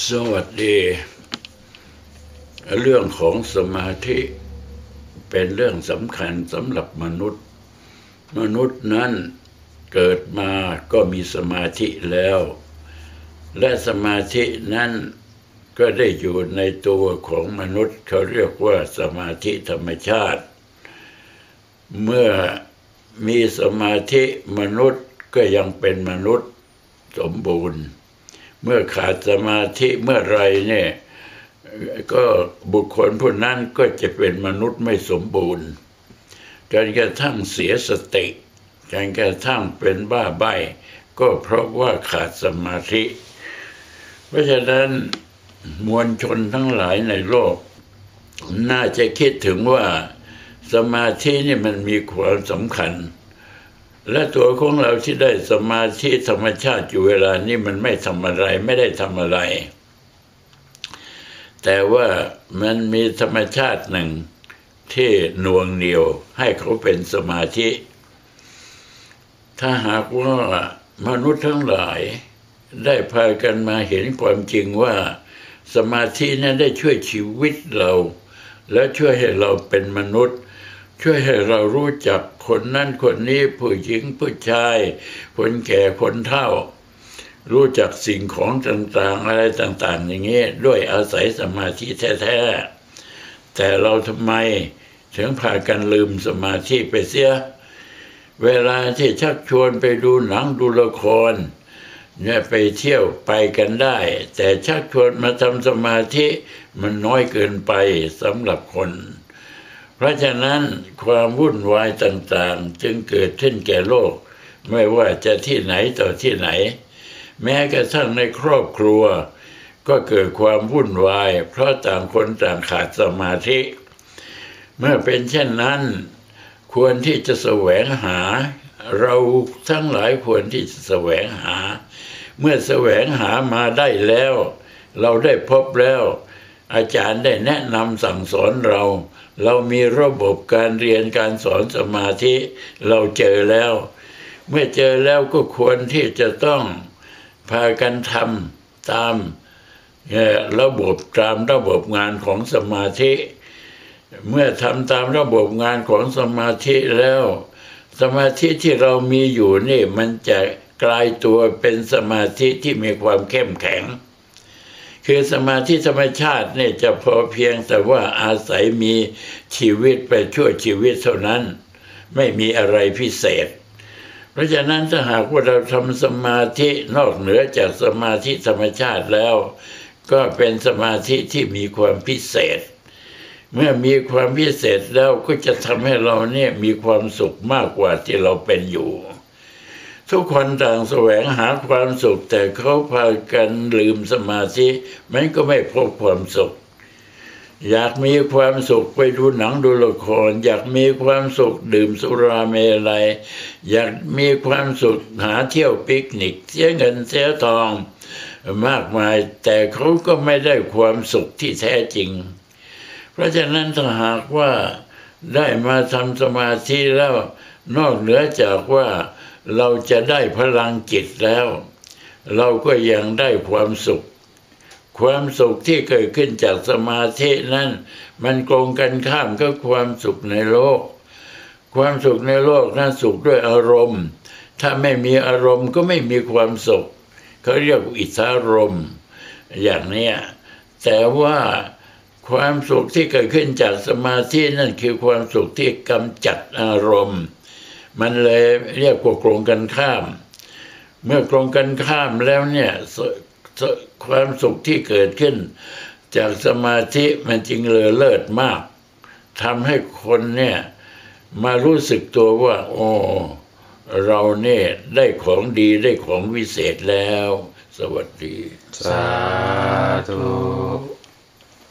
สวัสดี เรื่องของสมาธิเป็นเรื่องสำคัญสำหรับมนุษย์ มนุษย์นั้นเกิดมาก็มีสมาธิแล้ว และสมาธินั้นก็ได้อยู่ในตัวของมนุษย์เขาเรียกว่าสมาธิธรรมชาติ เมื่อมีสมาธิมนุษย์ก็ยังเป็นมนุษย์สมบูรณ์ เมื่อขาดสมาธิเมื่อไรเนี่ยก็บุคคลผู้นั้นก็จะเป็นมนุษย์ไม่สมบูรณ์จนกระทั่งเสียสติจนกระทั่งเป็นบ้าใบ้ก็เพราะว่าขาดสมาธิ เพราะฉะนั้นมวลชนทั้งหลายในโลก น่าจะคิดถึงว่าสมาธินี่มันมีความสำคัญ และตัวของเราที่ได้สมาธิธรรมชาติอยู่เวลานี้มันไม่ทำอะไรไม่ได้ทำอะไร แต่ว่ามันมีธรรมชาติหนึ่งที่หน่วงเหนียวให้เขาเป็นสมาธิ ถ้าหากว่ามนุษย์ทั้งหลายได้พากันมาเห็นความจริงว่า สมาธินั้นได้ช่วยชีวิตเรา และช่วยให้เราเป็นมนุษย์ ช่วยให้เรารู้จักคนนั้นคนนี้ผู้หญิงผู้ชาย คนแก่คนเฒ่า รู้จักสิ่งของต่างๆ อะไรต่าง ๆ อย่างนี้ด้วยอาศัยสมาธิแท้ๆแต่เราทำไมถึงพากันลืมสมาธิไปเสีย เวลาที่ชักชวนไปดูหนังดูละครเนี่ยไปเที่ยวไปกันได้ แต่ชักชวนมาทำสมาธิมันน้อยเกินไปสำหรับคน ราะฉะนั้นความวุ่นวายต่างๆ จึงเกิดขึ้นแก่โลก ไม่ว่าจะที่ไหนต่อที่ไหน แม้กระทั่งในครอบครัว ก็เกิดความวุ่นวาย เพราะต่างคนต่างขาดสมาธิ เมื่อเป็นเช่นนั้น ควรที่จะแสวงหา เราทั้งหลายควรที่จะแสวงหา เมื่อแสวงหามาได้แล้ว เราได้พบแล้ว อาจารย์ได้แนะนำสั่งสอนเรา เรามีระบบการเรียนการสอนสมาธิเราเจอแล้ว เมื่อเจอแล้วก็ควรที่จะต้องพากันทำตามระบบตามระบบงานของสมาธิ เมื่อทำตามระบบงานของสมาธิแล้ว สมาธิที่เรามีอยู่นี่มันจะกลายตัวเป็นสมาธิที่มีความเข้มแข็ง คือสมาธิธรรมชาติเนี่ยจะพอเพียงแต่ว่าอาศัยมีชีวิตไปชั่วชีวิตเท่านั้น ไม่มีอะไรพิเศษ เพราะฉะนั้นถ้าหากว่าเราทำสมาธินอกเหนือจากสมาธิธรรมชาติแล้ว ก็เป็นสมาธิที่มีความพิเศษ เมื่อมีความพิเศษแล้วก็จะทำให้เราเนี่ยมีความสุขมากกว่าที่เราเป็นอยู่ ทุกคนต่างแสวงหาความสุข แต่เขาพากันลืมสมาธิมันก็ไม่พบความสุข อยากมีความสุขไปดูหนังดูละคร อยากมีความสุขดื่มสุราเมลัย อยากมีความสุขหาเที่ยวปิกนิก เสียเงินเสียทองมากมาย แต่เขาก็ไม่ได้ความสุขที่แท้จริง เพราะฉะนั้นถ้าหากว่าได้มาทำสมาธิแล้วนอกเหนือจากว่า เราจะได้พลังจิตแล้ว เราก็ยังได้ความสุข ความสุขที่เกิดขึ้นจากสมาธินั้น มันตรงกันข้ามกับความสุขในโลก ความสุขในโลกนั้นสุขด้วยอารมณ์ ถ้าไม่มีอารมณ์ก็ไม่มีความสุขเขาเรียกอิทธารมณ์อย่างเนี้ยแต่ว่าความสุขที่เกิดขึ้นจากสมาธินั่นคือความสุขที่กำจัดอารมณ์ มันเลยเรียกว่าโกรงกันข้าม เมื่อโกรงกันข้ามแล้วเนี่ยความสุขที่เกิดขึ้น จากสมาธิมันจึงเลอเลิศมากทำให้คนเนี่ยมารู้สึกตัวว่า โอ้เราเนี่ยได้ของดีได้ของวิเศษแล้ว สวัสดี สาธุ